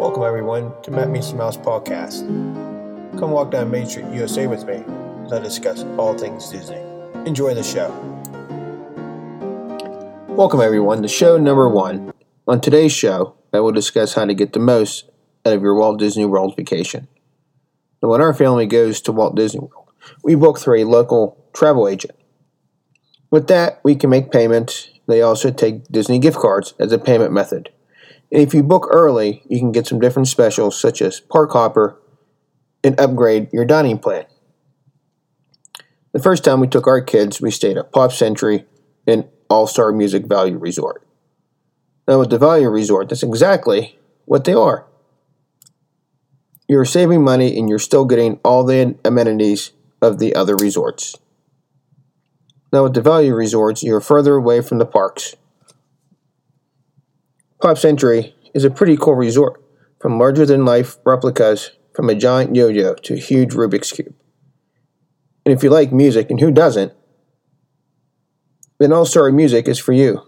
Welcome, everyone, to Matt Meets the Mouse podcast. Come walk down Main Street, USA with me as I discuss all things Disney. Enjoy the show. Welcome, everyone, to show number one. On today's show, I will discuss how to get the most out of your Walt Disney World vacation. Now, when our family goes to Walt Disney World, we book through a local travel agent. With that, we can make payments. They also take Disney gift cards as a payment method. If you book early, you can get some different specials such as Park Hopper and upgrade your dining plan. The first time we took our kids, we stayed at Pop Century and All Star Music Value Resort. Now, with the Value Resort, that's exactly what they are. You're saving money and you're still getting all the amenities of the other resorts. Now, with the Value Resorts, you're further away from the parks Pop Century is a pretty cool resort, from larger than life replicas from a giant yo yo to a huge Rubik's Cube. And if you like music, and who doesn't, then All Star Music is for you.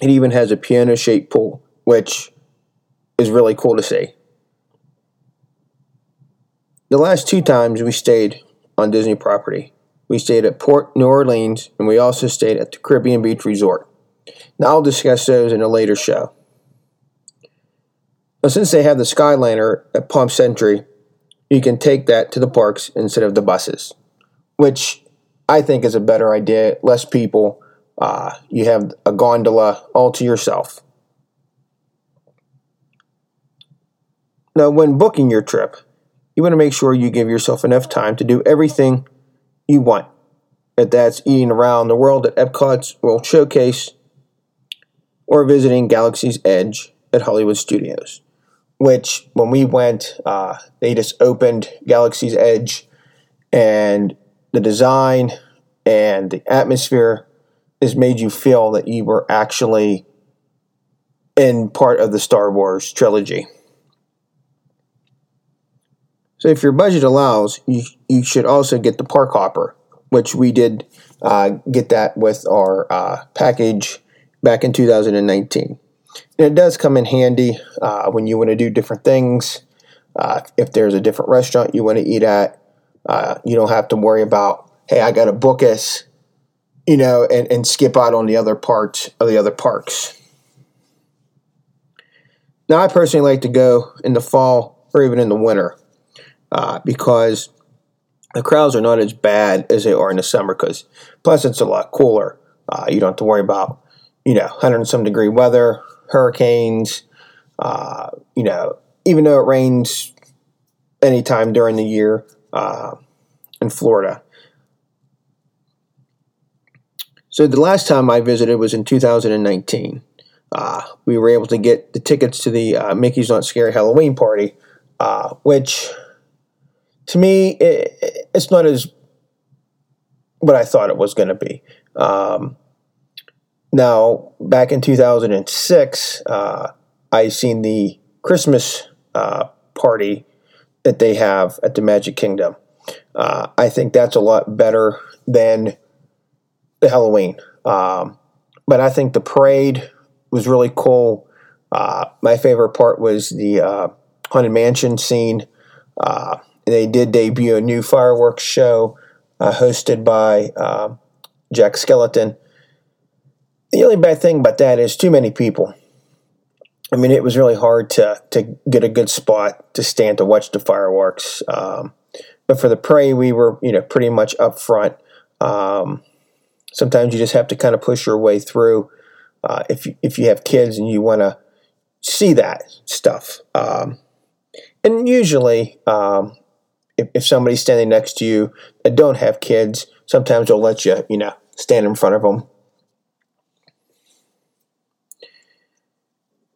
It even has a piano shaped pool, which is really cool to see. The last two times we stayed on Disney property, we stayed at Port New Orleans and we also stayed at the Caribbean Beach Resort. Now, I'll discuss those in a later show. Now, since they have the Skyliner at Pop Century, you can take that to the parks instead of the buses, which I think is a better idea. Less people, uh, you have a gondola all to yourself. Now, when booking your trip, you want to make sure you give yourself enough time to do everything you want. If that's eating around the world at Epcot's World Showcase, or visiting Galaxy's Edge at Hollywood Studios, which when we went, uh, they just opened Galaxy's Edge, and the design and the atmosphere has made you feel that you were actually in part of the Star Wars trilogy. So, if your budget allows, you, you should also get the Park Hopper, which we did uh, get that with our uh, package back in 2019. And it does come in handy uh, when you want to do different things. Uh, if there's a different restaurant you want to eat at, uh, you don't have to worry about, hey, I got to book us, you know, and, and skip out on the other parts of the other parks. Now, I personally like to go in the fall or even in the winter uh, because the crowds are not as bad as they are in the summer. Because plus, it's a lot cooler. Uh, you don't have to worry about you know, 100 and some degree weather, hurricanes, uh, you know, even though it rains anytime during the year uh, in Florida. So the last time I visited was in 2019. Uh, we were able to get the tickets to the uh, Mickey's Not Scary Halloween party, uh, which to me, it, it's not as what I thought it was going to be. Um, now, back in 2006, uh, I seen the Christmas uh, party that they have at the Magic Kingdom. Uh, I think that's a lot better than the Halloween. Um, but I think the parade was really cool. Uh, my favorite part was the uh, Haunted Mansion scene. Uh, they did debut a new fireworks show hosted by Jack Skellington the only bad thing about that is too many people. I mean, it was really hard to to get a good spot to stand to watch the fireworks. Um, but for the prey, we were you know pretty much up front. Um, sometimes you just have to kind of push your way through. Uh, if you, if you have kids and you want to see that stuff, um, and usually um, if, if somebody's standing next to you that don't have kids, sometimes they'll let you you know stand in front of them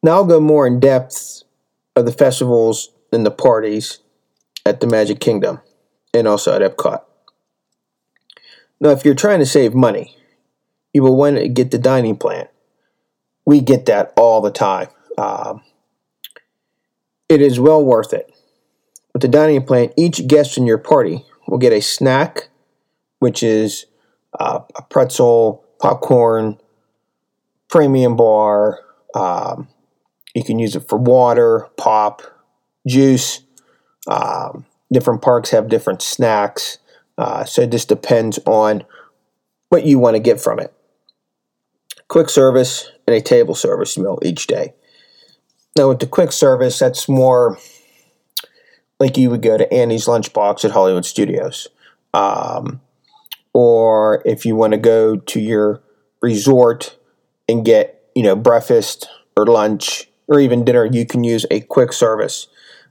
Now I'll go more in depth of the festivals and the parties at the Magic Kingdom and also at Epcot. Now, if you're trying to save money, you will want to get the dining plan. We get that all the time. Um, it is well worth it. With the dining plan, each guest in your party will get a snack, which is uh, a pretzel, popcorn, premium bar, um, You can use it for water, pop, juice. Um, different parks have different snacks. Uh, so it just depends on what you want to get from it. Quick service and a table service meal each day. Now, with the quick service, that's more like you would go to Annie's Lunchbox at Hollywood Studios. Um, or if you want to go to your resort and get, you know, breakfast or lunch or even dinner, you can use a quick service.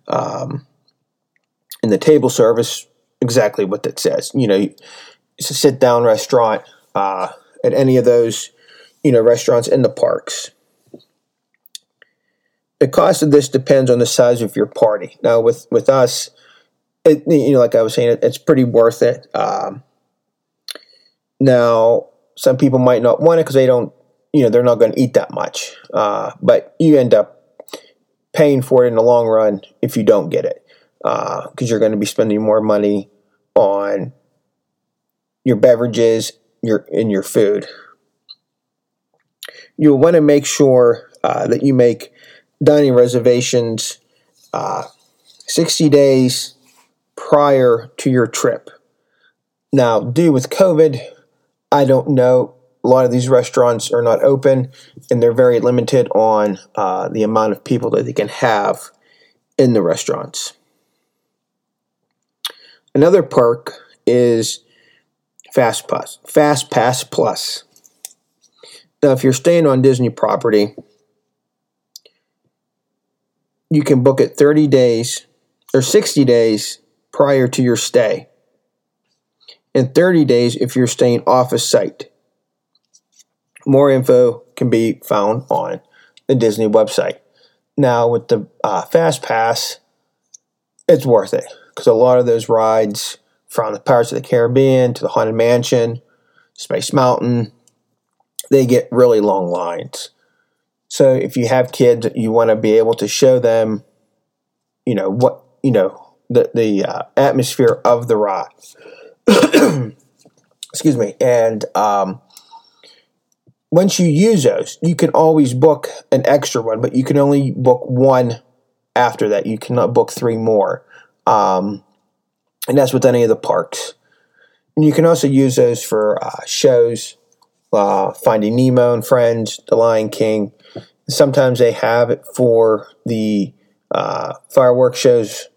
Um, in the table service, exactly what that says. You know, it's a sit down restaurant uh, at any of those, you know, restaurants in the parks. The cost of this depends on the size of your party. Now, with with us, it, you know, like I was saying, it, it's pretty worth it. Um, now, some people might not want it because they don't, you know, they're not going to eat that much. Uh, but you end up paying for it in the long run if you don't get it because uh, you're going to be spending more money on your beverages your in your food you'll want to make sure uh, that you make dining reservations uh, 60 days prior to your trip now due with covid i don't know a lot of these restaurants are not open and they're very limited on uh, the amount of people that they can have in the restaurants. Another perk is Fast Pass, Fast Pass Plus. Now, if you're staying on Disney property, you can book it 30 days or 60 days prior to your stay, and 30 days if you're staying off a site. More info can be found on the Disney website. Now, with the uh, Fast Pass, it's worth it because a lot of those rides, from the Pirates of the Caribbean to the Haunted Mansion, Space Mountain, they get really long lines. So if you have kids, you want to be able to show them, you know what you know the the uh, atmosphere of the ride. Excuse me, and um, once you use those, you can always book an extra one, but you can only book one after that. You cannot book three more. Um, and that's with any of the parks. And you can also use those for uh, shows, uh, Finding Nemo and Friends, The Lion King. Sometimes they have it for the uh, fireworks shows,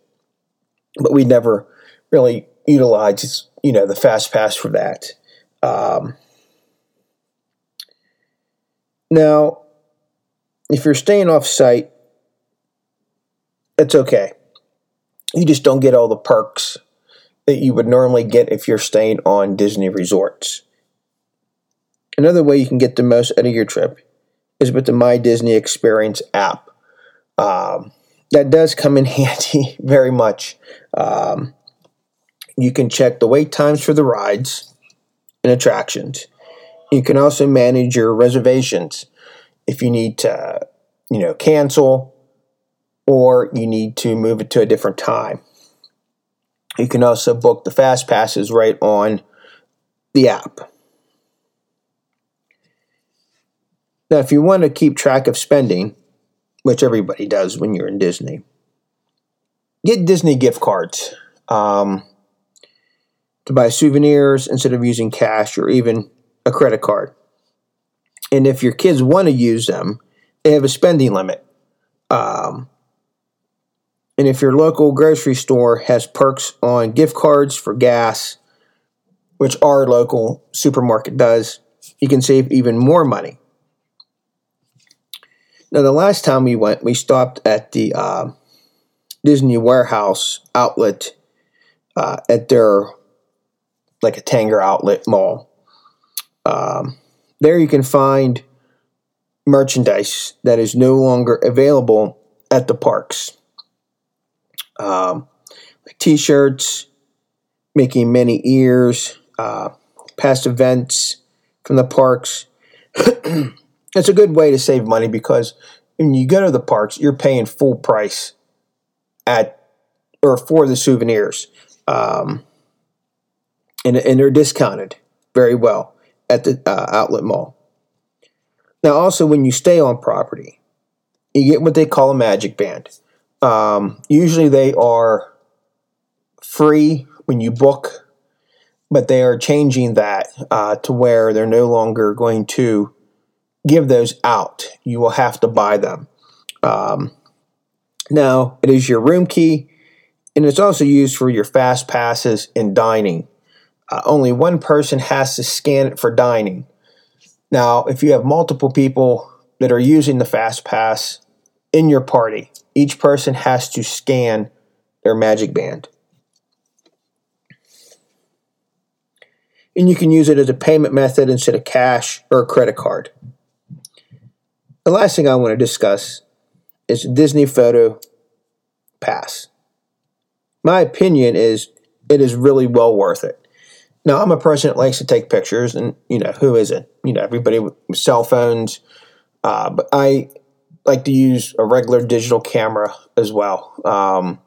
but we never really utilize, you know, the fast pass for that. Um, now, if you're staying off site, it's okay. You just don't get all the perks that you would normally get if you're staying on Disney resorts. Another way you can get the most out of your trip is with the My Disney Experience app. Um, that does come in handy very much. Um, you can check the wait times for the rides and attractions. You can also manage your reservations if you need to, you know, cancel or you need to move it to a different time. You can also book the fast passes right on the app. Now, if you want to keep track of spending, which everybody does when you're in Disney, get Disney gift cards um, to buy souvenirs instead of using cash or even a credit card. And if your kids want to use them, they have a spending limit. Um, and if your local grocery store has perks on gift cards for gas, which our local supermarket does, you can save even more money. Now, the last time we went, we stopped at the uh, Disney Warehouse outlet uh, at their like a Tanger outlet mall. Um, there you can find merchandise that is no longer available at the parks. Um, like t-shirts, Mickey Minnie ears, uh, past events from the parks. it's a good way to save money because when you go to the parks, you're paying full price at or for the souvenirs, um, and and they're discounted very well at the uh, outlet mall. Now, also, when you stay on property, you get what they call a magic band. Um, usually they are free when you book, but they are changing that uh, to where they're no longer going to give those out. You will have to buy them. Um, now, it is your room key, and it's also used for your fast passes and dining. Uh, only one person has to scan it for dining. Now, if you have multiple people that are using the fast pass in your party, each person has to scan their magic band. And you can use it as a payment method instead of cash or a credit card. The last thing I want to discuss is Disney Photo Pass. My opinion is it is really well worth it. Now, I'm a person that likes to take pictures, and you know, who isn't? You know, everybody with cell phones. Uh, but I like to use a regular digital camera as well. Um,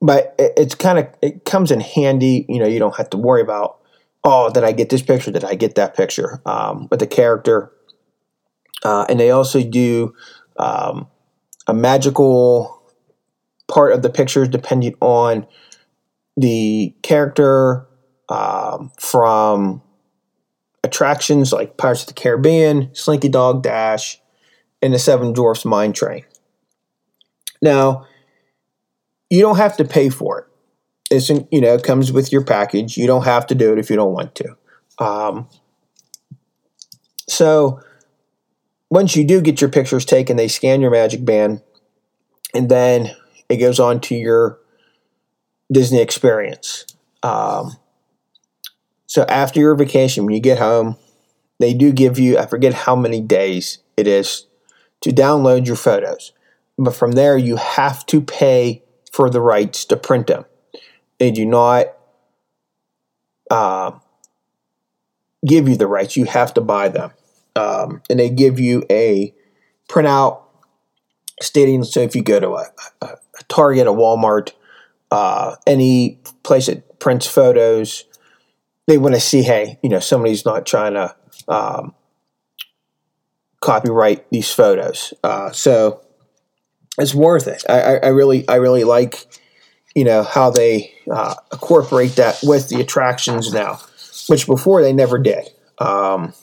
but it, it's kind of it comes in handy. You know, you don't have to worry about oh, did I get this picture? Did I get that picture? Um, with the character, uh, and they also do um, a magical part of the pictures depending on the character um, from attractions like Pirates of the Caribbean, Slinky Dog Dash, and the Seven Dwarfs Mine Train. Now, you don't have to pay for it. It's you know it comes with your package. You don't have to do it if you don't want to. Um, so once you do get your pictures taken, they scan your magic band, and then it goes on to your Disney experience. Um, so after your vacation, when you get home, they do give you, I forget how many days it is to download your photos. But from there, you have to pay for the rights to print them. They do not uh, give you the rights, you have to buy them um, and they give you a printout stating so if you go to a, a, Target, a Walmart, uh, any place that prints photos, they want to see, hey, you know, somebody's not trying to um, copyright these photos. Uh, so it's worth it. I, I, really, I really like, you know, how they uh, incorporate that with the attractions now, which before they never did. Um,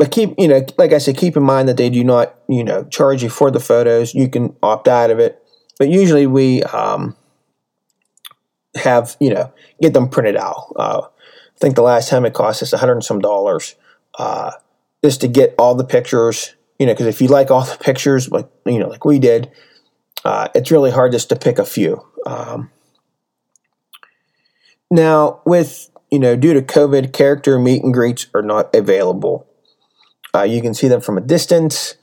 but keep you know like i said keep in mind that they do not you know charge you for the photos you can opt out of it but usually we um, have you know get them printed out. Uh, i think the last time it cost us a hundred and some dollars uh, just to get all the pictures you know because if you like all the pictures like you know like we did uh, it's really hard just to pick a few. Um, now with you know due to covid character meet and greets are not available. Uh, you can see them from a distance,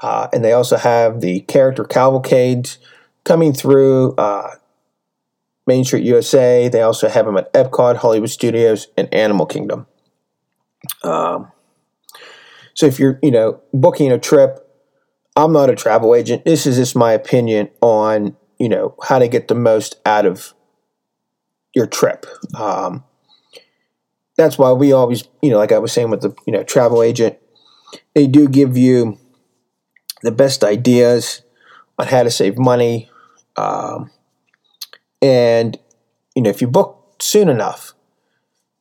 uh, and they also have the character cavalcades coming through uh, Main Street USA. They also have them at Epcot, Hollywood Studios, and Animal Kingdom. Um, so if you're, you know, booking a trip, I'm not a travel agent. This is just my opinion on, you know, how to get the most out of your trip. Um, that's why we always, you know, like I was saying with the, you know, travel agent, they do give you the best ideas on how to save money. Um, and, you know, if you book soon enough,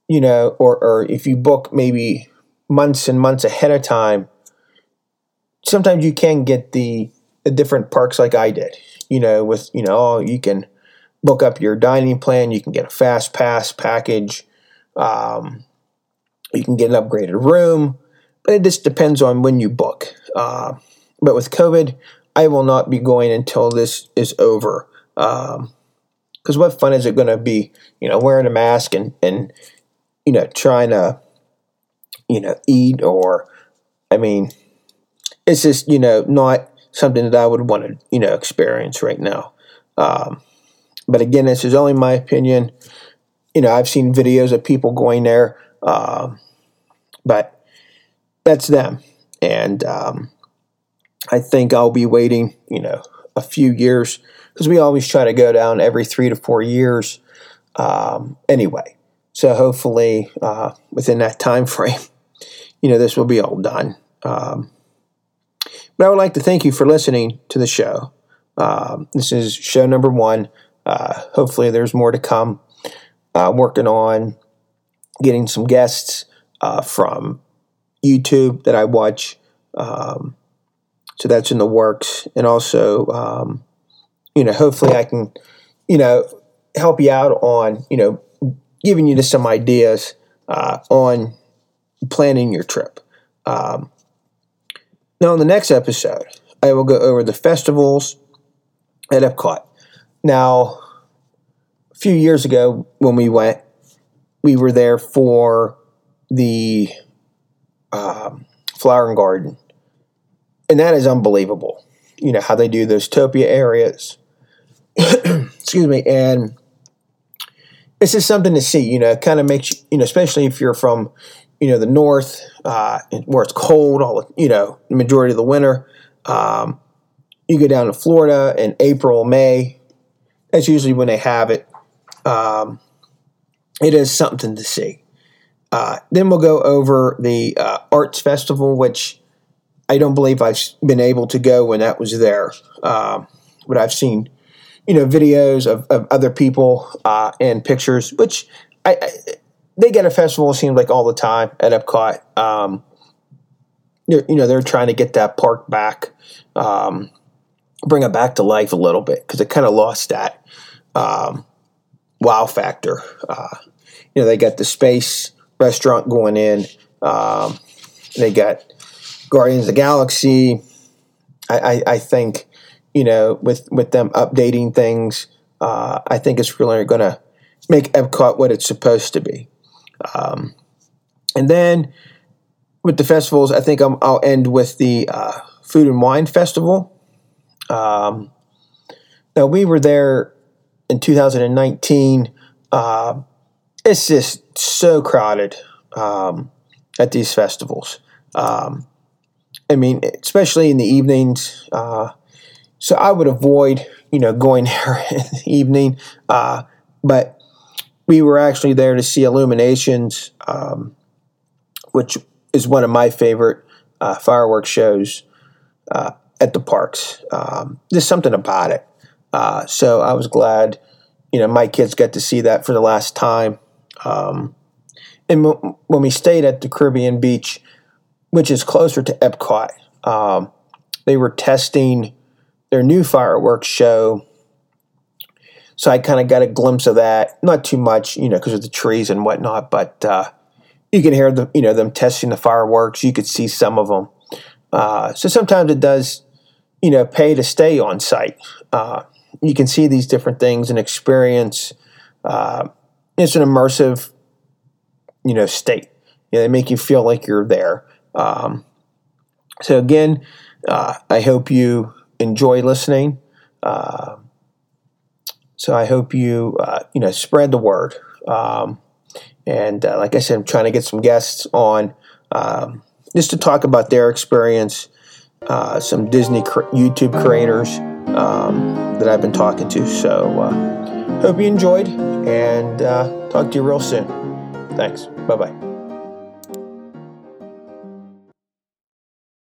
you know, or, or if you book maybe months and months ahead of time, sometimes you can get the, the different parks like I did, you know, with, you know, oh, you can book up your dining plan, you can get a fast pass package, um, you can get an upgraded room, but it just depends on when you book. Uh, but with COVID, I will not be going until this is over. Because what fun is it going to be, you know, wearing a mask and, and, you know, trying to, you know, eat or, I mean, it's just, you know, not something that I would want to, you know, experience right now. Um, but again, this is only my opinion. You know, I've seen videos of people going there, um, but that's them. And um, I think I'll be waiting, you know, a few years because we always try to go down every three to four years um, anyway. So hopefully, uh, within that time frame, you know, this will be all done. Um, but I would like to thank you for listening to the show. Um, this is show number one. Uh, hopefully, there's more to come. Uh, working on getting some guests uh, from YouTube that I watch. Um, so that's in the works. And also, um, you know, hopefully I can, you know, help you out on, you know, giving you just some ideas uh, on planning your trip. Um, now, in the next episode, I will go over the festivals at Epcot. Now, a few years ago when we went, we were there for the um, flower and garden, and that is unbelievable. You know how they do those topiaries. Excuse me, and this is something to see. You know, it kind of makes you, you know, especially if you're from, you know, the north uh, where it's cold all you know, the majority of the winter. Um, you go down to Florida in April, May. That's usually when they have it. Um, it is something to see. Uh, then we'll go over the uh, Arts Festival, which I don't believe I've been able to go when that was there. Um, but I've seen, you know, videos of, of other people uh, and pictures, which I, I, they get a festival. Seems like all the time at Epcot. Um, you know, they're trying to get that park back, um, bring it back to life a little bit because it kind of lost that um, wow factor. Uh, you know, they got the space restaurant going in. Um, they got Guardians of the Galaxy. I, I, I, think, you know, with, with them updating things, uh, I think it's really going to make Epcot what it's supposed to be. Um, and then with the festivals, I think i will end with the uh, Food and Wine Festival. Um, now, we were there in 2019. Uh, it's just so crowded um, at these festivals. Um, I mean, especially in the evenings. Uh, so I would avoid, you know, going there in the evening. Uh, but we were actually there to see Illuminations, um, which is one of my favorite uh, fireworks shows uh, at the parks. Um, there's something about it. Uh, so I was glad, you know, my kids got to see that for the last time. Um, and when we stayed at the Caribbean Beach, which is closer to Epcot, um, they were testing their new fireworks show. So I kind of got a glimpse of that. Not too much, you know, because of the trees and whatnot, but uh, you can hear the, you know, them testing the fireworks. You could see some of them. Uh, so sometimes it does, you know, pay to stay on site. Uh, you can see these different things and experience. Uh, it's an immersive, you know, state. You know, they make you feel like you're there. Um, so again, uh, I hope you enjoy listening. Uh, so I hope you, uh, you know, spread the word. Um, and uh, like I said, I'm trying to get some guests on um, just to talk about their experience. Uh, some Disney cr- YouTube creators um, that I've been talking to. So uh, hope you enjoyed and talk to you real soon. Thanks. Bye bye.